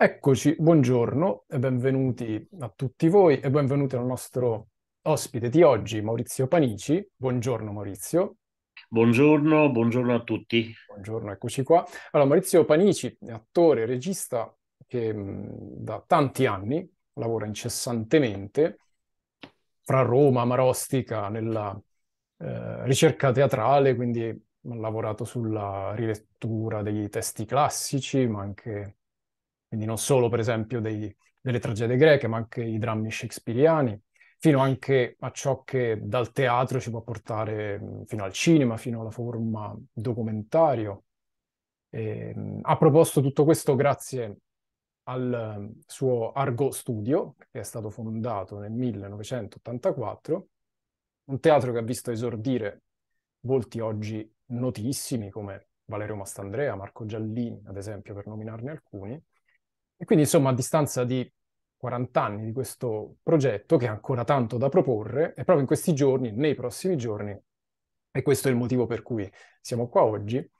Eccoci, buongiorno e benvenuti a tutti voi e benvenuti al nostro ospite di oggi, Maurizio Panici. Buongiorno Maurizio. Buongiorno, buongiorno a tutti. Buongiorno, eccoci qua. Allora, Maurizio Panici è attore, regista che mh, da tanti anni lavora incessantemente fra Roma, Marostica, nella eh, ricerca teatrale, quindi ha lavorato sulla rilettura dei testi classici, ma anche quindi non solo per esempio dei, delle tragedie greche, ma anche i drammi shakespeariani, fino anche a ciò che dal teatro ci può portare fino al cinema, fino alla forma documentario. E, ha proposto tutto questo grazie al suo Argo Studio, che è stato fondato nel 1984, un teatro che ha visto esordire volti oggi notissimi come Valerio Mastandrea, Marco Giallini, ad esempio, per nominarne alcuni, e quindi, insomma, a distanza di 40 anni di questo progetto, che ha ancora tanto da proporre, e proprio in questi giorni, nei prossimi giorni, e questo è il motivo per cui siamo qua oggi,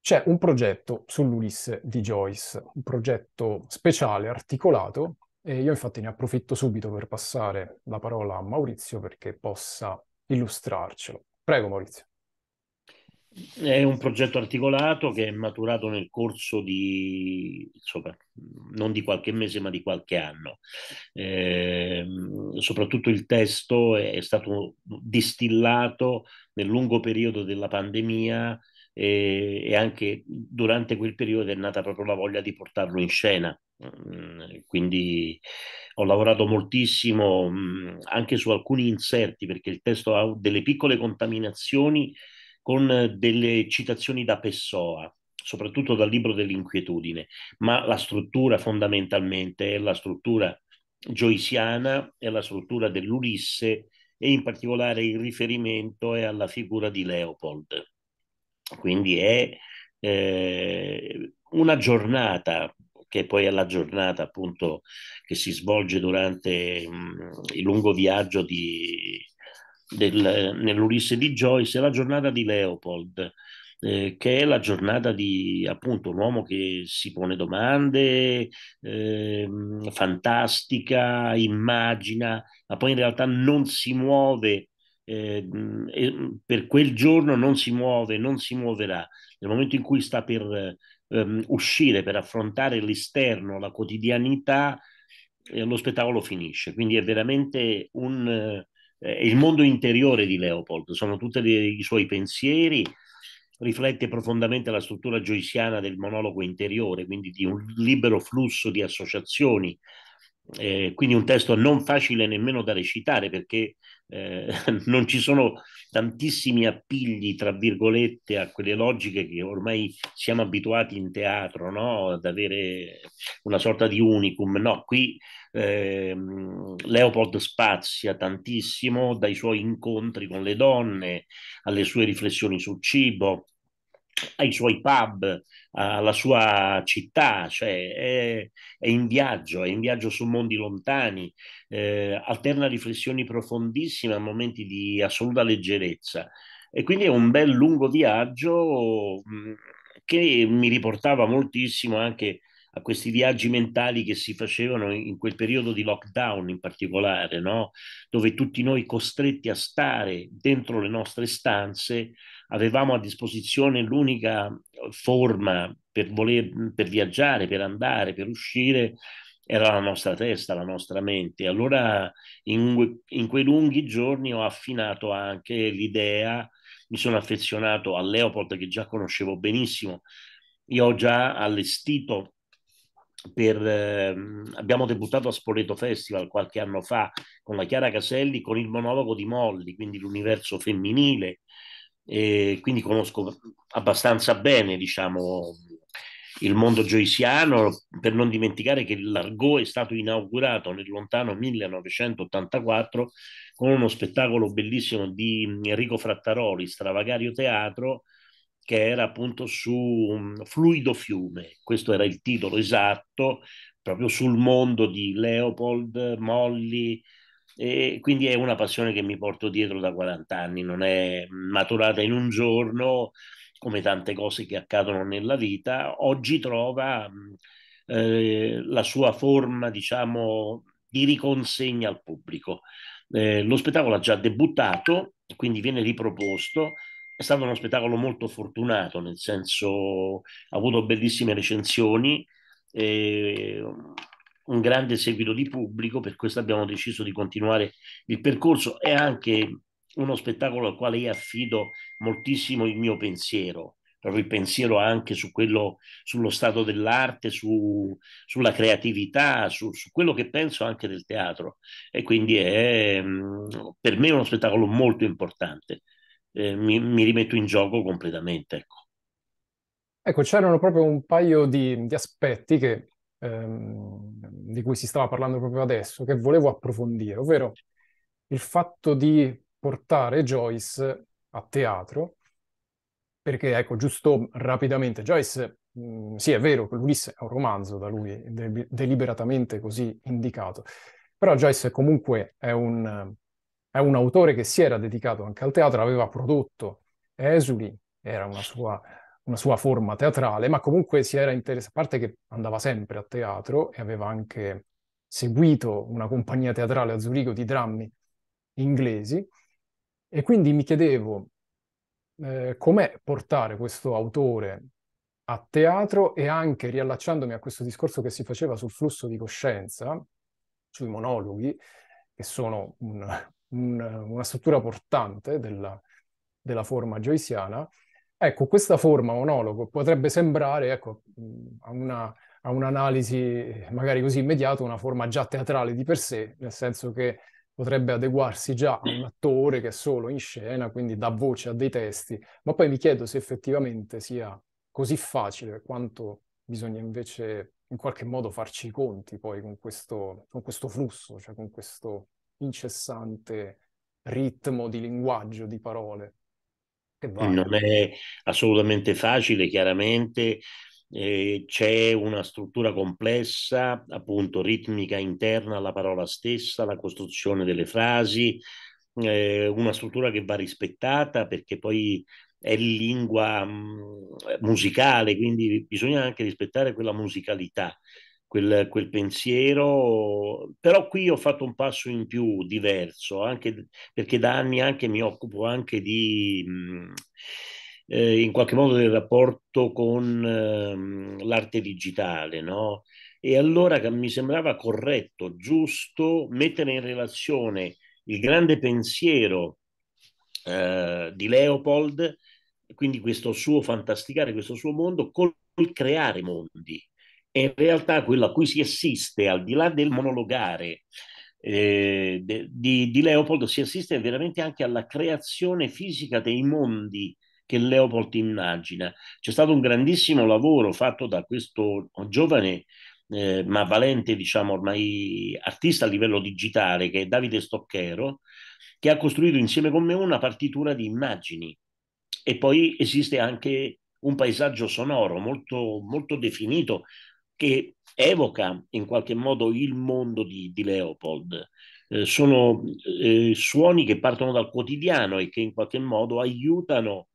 c'è un progetto sull'Ulisse di Joyce, un progetto speciale, articolato, e io infatti ne approfitto subito per passare la parola a Maurizio perché possa illustrarcelo. Prego, Maurizio. È un progetto articolato che è maturato nel corso di, insomma, non di qualche mese, ma di qualche anno. Eh, soprattutto il testo è stato distillato nel lungo periodo della pandemia e, e anche durante quel periodo è nata proprio la voglia di portarlo in scena. Quindi ho lavorato moltissimo anche su alcuni inserti perché il testo ha delle piccole contaminazioni con delle citazioni da Pessoa, soprattutto dal libro dell'inquietudine, ma la struttura fondamentalmente è la struttura joysiana, è la struttura dell'Ulisse e in particolare il riferimento è alla figura di Leopold. Quindi è eh, una giornata che poi è la giornata appunto che si svolge durante mh, mm, il lungo viaggio di, del, nell'Ulisse di Joyce è la giornata di Leopold, eh, che è la giornata di appunto un uomo che si pone domande, eh, fantastica, immagina, ma poi in realtà non si muove. Eh, per quel giorno non si muove, non si muoverà. Nel momento in cui sta per ehm, uscire, per affrontare l'esterno, la quotidianità, eh, lo spettacolo finisce. Quindi è veramente un, è il mondo interiore di Leopold, sono tutti i suoi pensieri, riflette profondamente la struttura joyciana del monologo interiore, quindi di un libero flusso di associazioni. Eh, quindi un testo non facile nemmeno da recitare perché eh, non ci sono tantissimi appigli, tra virgolette, a quelle logiche che ormai siamo abituati in teatro, no? ad avere una sorta di unicum. No, qui eh, Leopold spazia tantissimo dai suoi incontri con le donne, alle sue riflessioni sul cibo, ai suoi pub, alla sua città, cioè è, è in viaggio, è in viaggio su mondi lontani, eh, alterna riflessioni profondissime a momenti di assoluta leggerezza. E quindi è un bel lungo viaggio mh, mm, che mi riportava moltissimo anche a questi viaggi mentali che si facevano in quel periodo di lockdown in particolare, no? dove tutti noi costretti a stare dentro le nostre stanze avevamo a disposizione l'unica forma per, voler, per viaggiare, per andare, per uscire, era la nostra testa, la nostra mente. Allora in, in quei lunghi giorni ho affinato anche l'idea, mi sono affezionato a Leopold che già conoscevo benissimo. Io ho già allestito per, eh, abbiamo debuttato a Spoleto Festival qualche anno fa con la Chiara Caselli con il monologo di Molly, quindi l'universo femminile, e quindi conosco abbastanza bene, diciamo, il mondo joysiano, per non dimenticare che l'Argo è stato inaugurato nel lontano 1984 con uno spettacolo bellissimo di Enrico Frattaroli, Stravagario Teatro, che era appunto su Fluido Fiume, questo era il titolo esatto, proprio sul mondo di Leopold, Molly, e quindi è una passione che mi porto dietro da 40 anni, non è maturata in un giorno come tante cose che accadono nella vita, oggi trova eh, la sua forma, diciamo, di riconsegna al pubblico. Eh, lo spettacolo ha già debuttato, quindi viene riproposto. È stato uno spettacolo molto fortunato, nel senso ha avuto bellissime recensioni, eh, un grande seguito di pubblico, per questo abbiamo deciso di continuare il percorso. È anche uno spettacolo al quale io affido moltissimo il mio pensiero, il pensiero anche su quello, sullo stato dell'arte, su, sulla creatività, su, su, quello che penso anche del teatro. E quindi è mm, per me uno spettacolo molto importante. Eh, mi, mi, rimetto in gioco completamente. Ecco, ecco c'erano proprio un paio di, di aspetti che, ehm, di cui si stava parlando proprio adesso, che volevo approfondire, ovvero il fatto di portare Joyce a teatro, perché ecco, giusto rapidamente, Joyce, mh, sì è vero che l'Ulisse è un romanzo da lui de- deliberatamente così indicato, però Joyce comunque è un, è un autore che si era dedicato anche al teatro, aveva prodotto Esuli, era una sua, una sua forma teatrale, ma comunque si era interessato, a parte che andava sempre a teatro e aveva anche seguito una compagnia teatrale a Zurigo di drammi inglesi, e quindi mi chiedevo eh, com'è portare questo autore a teatro e anche riallacciandomi a questo discorso che si faceva sul flusso di coscienza, sui monologhi, che sono un, un, una struttura portante della, della forma joyciana, ecco, questa forma monologo potrebbe sembrare, ecco, a, una, a un'analisi magari così immediata, una forma già teatrale di per sé, nel senso che potrebbe adeguarsi già a un attore che è solo in scena, quindi dà voce a dei testi, ma poi mi chiedo se effettivamente sia così facile quanto bisogna invece in qualche modo farci i conti poi con questo, con questo flusso, cioè con questo incessante ritmo di linguaggio, di parole. Non è assolutamente facile, chiaramente eh, c'è una struttura complessa, appunto ritmica interna alla parola stessa, la costruzione delle frasi, eh, una struttura che va rispettata perché poi è lingua mh, mm, musicale, quindi bisogna anche rispettare quella musicalità. Quel, quel, pensiero, però qui ho fatto un passo in più diverso, anche perché da anni anche mi occupo anche di, eh, in qualche modo del rapporto con eh, l'arte digitale, no? E allora mi sembrava corretto, giusto mettere in relazione il grande pensiero eh, di Leopold, quindi questo suo fantasticare, questo suo mondo, col creare mondi. E in realtà quello a cui si assiste, al di là del monologare, eh, de, di, di, Leopold si assiste veramente anche alla creazione fisica dei mondi che Leopold immagina. C'è stato un grandissimo lavoro fatto da questo giovane eh, ma valente, diciamo ormai artista a livello digitale, che è Davide Stocchero, che ha costruito insieme con me una partitura di immagini. E poi esiste anche un paesaggio sonoro molto, molto definito che evoca in qualche modo il mondo di, di Leopold. Eh, sono eh, suoni che partono dal quotidiano e che in qualche modo aiutano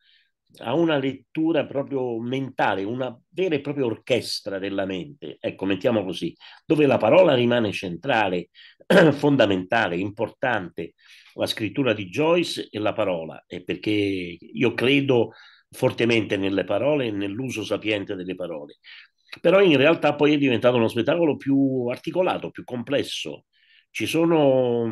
a una lettura proprio mentale, una vera e propria orchestra della mente, ecco, mettiamo così, dove la parola rimane centrale, fondamentale, importante, la scrittura di Joyce e la parola, e perché io credo fortemente nelle parole e nell'uso sapiente delle parole. Però in realtà poi è diventato uno spettacolo più articolato, più complesso. Ci sono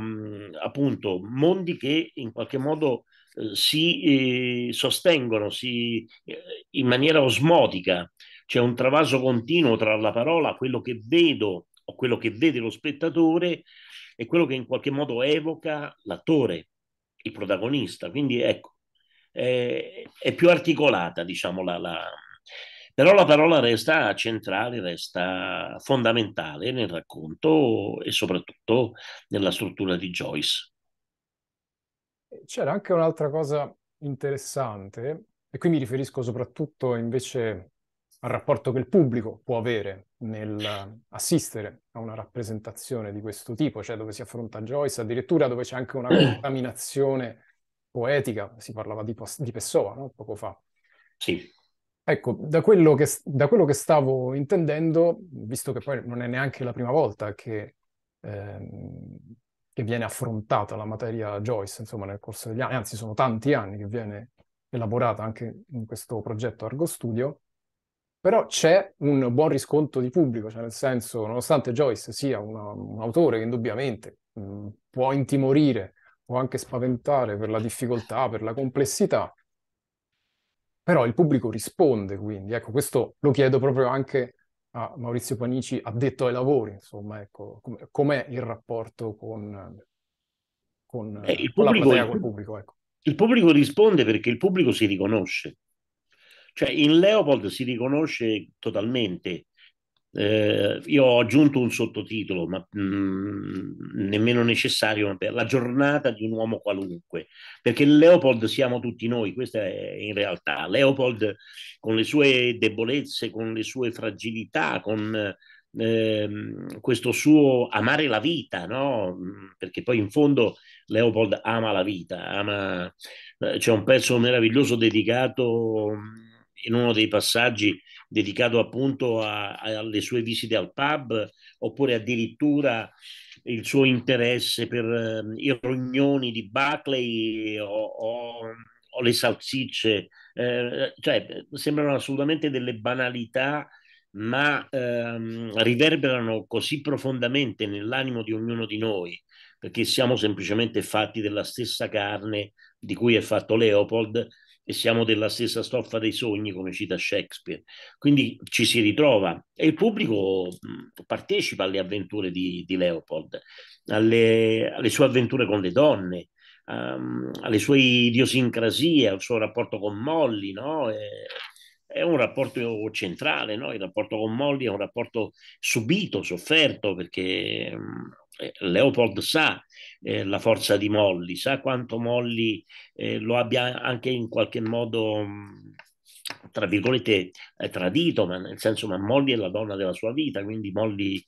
appunto mondi che in qualche modo eh, si eh, sostengono si, eh, in maniera osmotica, c'è un travaso continuo tra la parola, quello che vedo o quello che vede lo spettatore e quello che in qualche modo evoca l'attore, il protagonista. Quindi ecco, è, è più articolata, diciamo, la, la... però la parola resta centrale, resta fondamentale nel racconto e soprattutto nella struttura di Joyce. C'era anche un'altra cosa interessante, e qui mi riferisco soprattutto invece al rapporto che il pubblico può avere nel assistere a una rappresentazione di questo tipo, cioè dove si affronta Joyce, addirittura dove c'è anche una contaminazione poetica, si parlava di, di Pessoa no? poco fa. Sì. Ecco, da quello che, da quello che stavo intendendo, visto che poi non è neanche la prima volta che, ehm, che viene affrontata la materia Joyce, insomma, nel corso degli anni, anzi sono tanti anni che viene elaborata anche in questo progetto Argo Studio, però c'è un buon riscontro di pubblico, cioè nel senso, nonostante Joyce sia una, un autore che indubbiamente mh, può intimorire, può anche spaventare per la difficoltà, per la complessità, però il pubblico risponde, quindi ecco, questo lo chiedo proprio anche a Maurizio Panici, addetto ai lavori, insomma, ecco, com- com'è il rapporto con, con, eh, il con pubblico, la platea, col pubblico, ecco. Il pubblico risponde perché il pubblico si riconosce. Cioè in Leopold si riconosce totalmente eh, io ho aggiunto un sottotitolo, ma mh, mm, nemmeno necessario, per la giornata di un uomo qualunque, perché Leopold siamo tutti noi, questa è in realtà. Leopold con le sue debolezze, con le sue fragilità, con eh, questo suo amare la vita, no? Perché poi in fondo Leopold ama la vita, ama... Eh, c'è un pezzo meraviglioso dedicato in uno dei passaggi dedicato appunto a, a, alle sue visite al pub, oppure addirittura il suo interesse per uh, i rognoni di Buckley o, o, o le salsicce, eh, cioè sembrano assolutamente delle banalità, ma ehm, riverberano così profondamente nell'animo di ognuno di noi, perché siamo semplicemente fatti della stessa carne di cui è fatto Leopold, e siamo della stessa stoffa dei sogni, come cita Shakespeare. Quindi ci si ritrova e il pubblico partecipa alle avventure di, di Leopold, alle, alle, sue avventure con le donne, um, alle sue idiosincrasie, al suo rapporto con Molly, no? E, è un rapporto centrale, no? il rapporto con Molly è un rapporto subito, sofferto, perché eh, Leopold sa eh, la forza di Molly, sa quanto Molly eh, lo abbia anche in qualche modo, tra virgolette, tradito, ma nel senso, ma Molly è la donna della sua vita, quindi Molly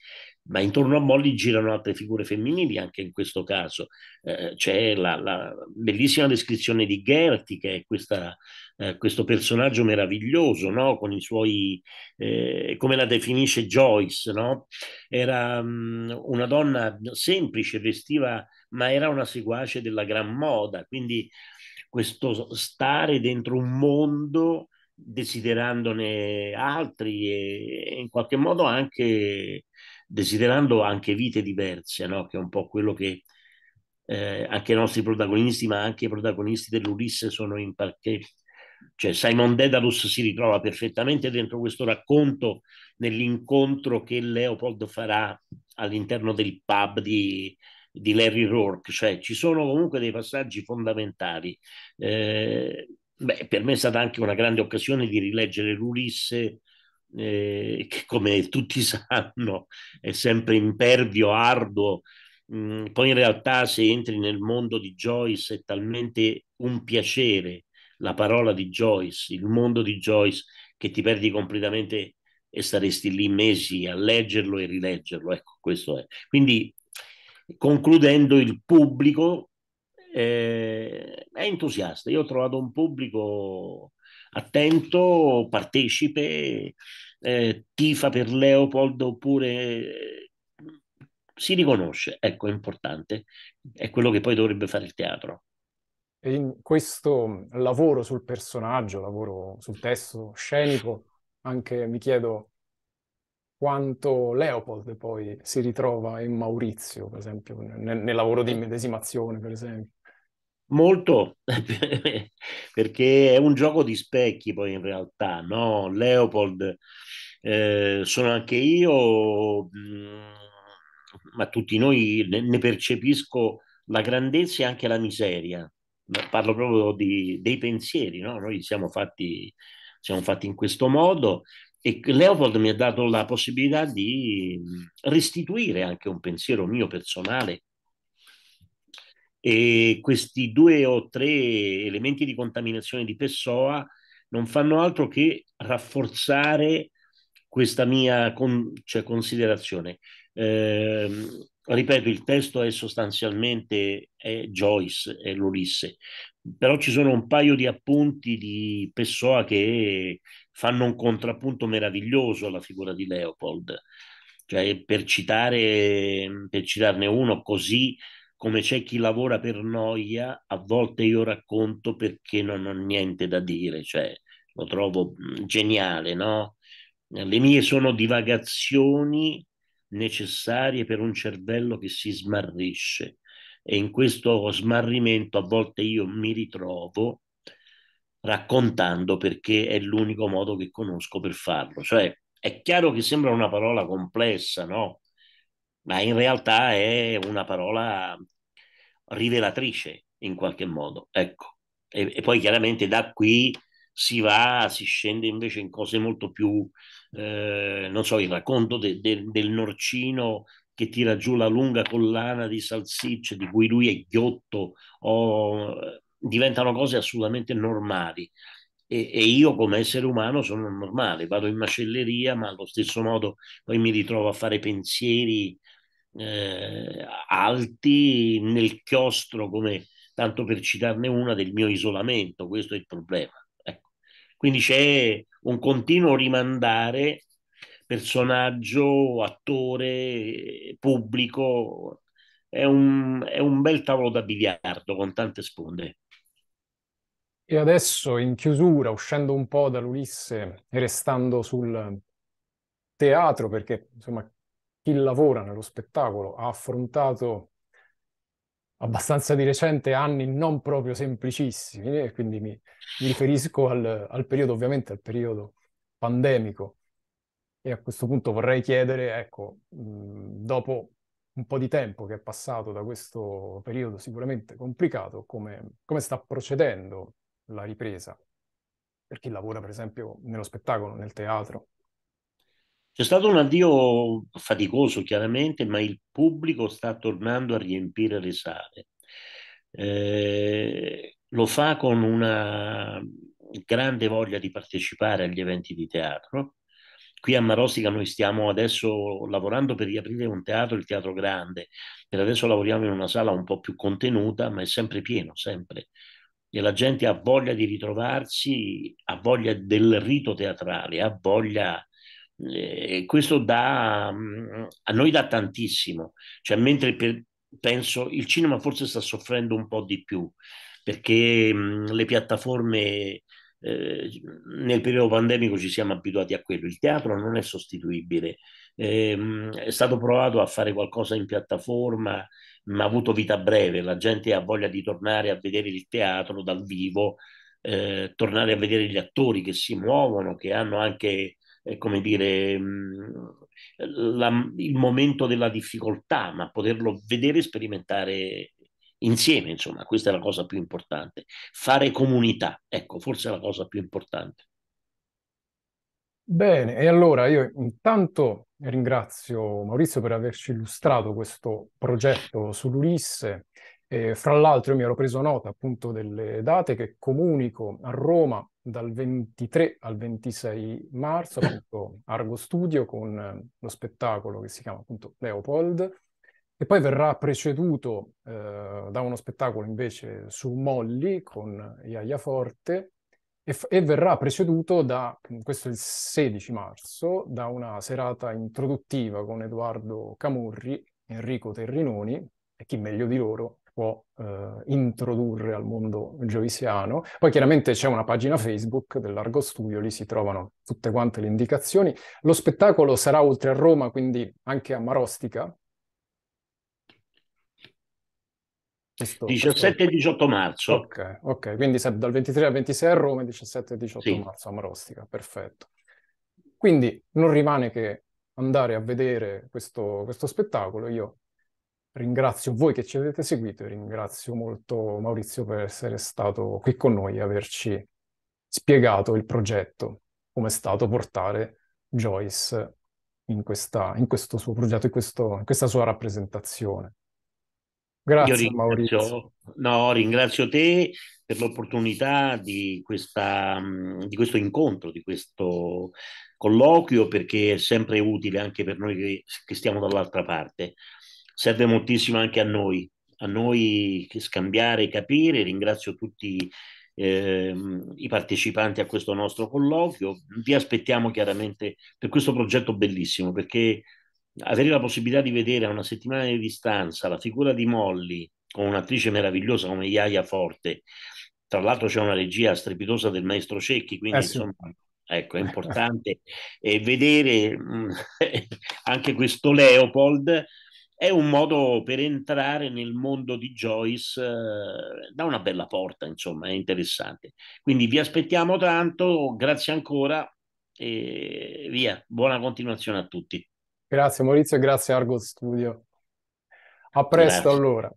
ma intorno a Molly girano altre figure femminili anche in questo caso. Eh, c'è la, la, bellissima descrizione di Gerti, che è questa, eh, questo personaggio meraviglioso, no? con i suoi, eh, come la definisce Joyce, no? era um, una donna semplice, vestiva, ma era una seguace della gran moda, quindi questo stare dentro un mondo desiderandone altri e in qualche modo anche desiderando anche vite diverse, no? che è un po' quello che eh, anche i nostri protagonisti, ma anche i protagonisti dell'Ulisse sono in parte. Cioè Simon Dedalus si ritrova perfettamente dentro questo racconto nell'incontro che Leopold farà all'interno del pub di, di Larry Rourke, cioè ci sono comunque dei passaggi fondamentali. Eh, beh, per me è stata anche una grande occasione di rileggere l'Ulisse eh, che come tutti sanno è sempre impervio, arduo. Mm, poi in realtà se entri nel mondo di Joyce è talmente un piacere la parola di Joyce, il mondo di Joyce, che ti perdi completamente e staresti lì mesi a leggerlo e rileggerlo. Ecco, questo è. Quindi, concludendo, il pubblico eh, è entusiasta. Io ho trovato un pubblico attento, partecipe, eh, tifa per Leopold oppure eh, si riconosce, ecco, è importante, è quello che poi dovrebbe fare il teatro. E in questo lavoro sul personaggio, lavoro sul testo scenico, anche mi chiedo quanto Leopold poi si ritrova in Maurizio, per esempio, nel, nel lavoro di medesimazione, per esempio. Molto, perché è un gioco di specchi poi in realtà, no? Leopold, eh, sono anche io, mm, ma tutti noi ne, ne, percepisco la grandezza e anche la miseria. Parlo proprio di, dei pensieri, no? Noi siamo fatti, siamo fatti in questo modo e Leopold mi ha dato la possibilità di restituire anche un pensiero mio personale e questi due o tre elementi di contaminazione di Pessoa non fanno altro che rafforzare questa mia con, cioè, considerazione. Eh, ripeto, il testo è sostanzialmente è Joyce, è l'Ulisse, però ci sono un paio di appunti di Pessoa che fanno un contrappunto meraviglioso alla figura di Leopold. Cioè, per, citare, per citarne uno, così come c'è chi lavora per noia, a volte io racconto perché non ho niente da dire, cioè lo trovo geniale, no? Le mie sono divagazioni necessarie per un cervello che si smarrisce e in questo smarrimento a volte io mi ritrovo raccontando perché è l'unico modo che conosco per farlo. Cioè, è chiaro che sembra una parola complessa, no? Ma in realtà è una parola rivelatrice in qualche modo, ecco. E, e poi chiaramente da qui si va, si scende invece in cose molto più, eh, non so, il racconto de, de, del norcino che tira giù la lunga collana di salsicce di cui lui è ghiotto, o, diventano cose assolutamente normali. E, e, io come essere umano sono normale, vado in macelleria, ma allo stesso modo poi mi ritrovo a fare pensieri eh, alti nel chiostro, come tanto per citarne una, del mio isolamento. Questo è il problema. Ecco. Quindi c'è un continuo rimandare personaggio, attore, pubblico. È un, è un bel tavolo da biliardo con tante sponde. E adesso in chiusura, uscendo un po' dall'Ulisse e restando sul teatro, perché insomma chi lavora nello spettacolo ha affrontato abbastanza di recente anni non proprio semplicissimi, e quindi mi, mi riferisco al, al periodo, ovviamente al periodo pandemico, e a questo punto vorrei chiedere, ecco, dopo un po' di tempo che è passato da questo periodo sicuramente complicato, come, come sta procedendo la ripresa per chi lavora, per esempio, nello spettacolo, nel teatro? C'è stato un addio faticoso, chiaramente, ma il pubblico sta tornando a riempire le sale. Eh, lo fa con una grande voglia di partecipare agli eventi di teatro Qui a Marostica noi stiamo adesso lavorando per riaprire un teatro, il Teatro Grande. Per adesso lavoriamo in una sala un po' più contenuta, ma è sempre pieno, sempre. E la gente ha voglia di ritrovarsi, ha voglia del rito teatrale, ha voglia... Eh, questo dà, a noi dà tantissimo. Cioè, mentre per, penso il cinema forse sta soffrendo un po' di più, perché mh, le piattaforme eh, nel periodo pandemico ci siamo abituati a quello. Il teatro non è sostituibile. Eh, è stato provato a fare qualcosa in piattaforma, ma ha avuto vita breve. La gente ha voglia di tornare a vedere il teatro dal vivo, eh, tornare a vedere gli attori che si muovono, che hanno anche, eh, come dire, mh, la, il momento della difficoltà, ma poterlo vedere e sperimentare insieme, insomma, questa è la cosa più importante. Fare comunità, ecco, forse è la cosa più importante. Bene, e allora io intanto ringrazio Maurizio per averci illustrato questo progetto sull'Ulisse. Eh, fra l'altro io mi ero preso nota appunto delle date che comunico a Roma dal 23 al 26 marzo, appunto Argo Studio con lo spettacolo che si chiama appunto Leopold e poi verrà preceduto eh, da uno spettacolo invece su Molly con Iaia Forte e, f- e, verrà preceduto da, questo è il 16 marzo, da una serata introduttiva con Edoardo Camurri, Enrico Terrinoni e chi meglio di loro può eh, introdurre al mondo gioisiano. Poi chiaramente c'è una pagina Facebook dell'Argo Studio, lì si trovano tutte quante le indicazioni. Lo spettacolo sarà oltre a Roma, quindi anche a Marostica, 17 e 18 marzo. Ok, ok, quindi dal 23 al 26 a Roma e 17 e 18 sì. marzo a Marostica, perfetto. Quindi non rimane che andare a vedere questo, questo spettacolo. Io ringrazio voi che ci avete seguito e ringrazio molto Maurizio per essere stato qui con noi e averci spiegato il progetto, come è stato portare Joyce in, questa, in questo suo progetto, in, questo, in questa sua rappresentazione. Grazie ringrazio, Maurizio. No, ringrazio te per l'opportunità di, questa, di questo incontro, di questo colloquio, perché è sempre utile anche per noi che, che stiamo dall'altra parte. Serve moltissimo anche a noi a noi scambiare e capire. Ringrazio tutti eh, i partecipanti a questo nostro colloquio. Vi aspettiamo chiaramente per questo progetto bellissimo, perché avere la possibilità di vedere a una settimana di distanza la figura di Molly con un'attrice meravigliosa come Iaia Forte, tra l'altro c'è una regia strepitosa del maestro Cecchi, quindi eh sì. insomma ecco, è importante e vedere mh, anche questo Leopold è un modo per entrare nel mondo di Joyce eh, da una bella porta, insomma, è interessante. Quindi vi aspettiamo tanto, grazie ancora e via, buona continuazione a tutti. Grazie Maurizio e grazie Argo Studio. A presto grazie. allora.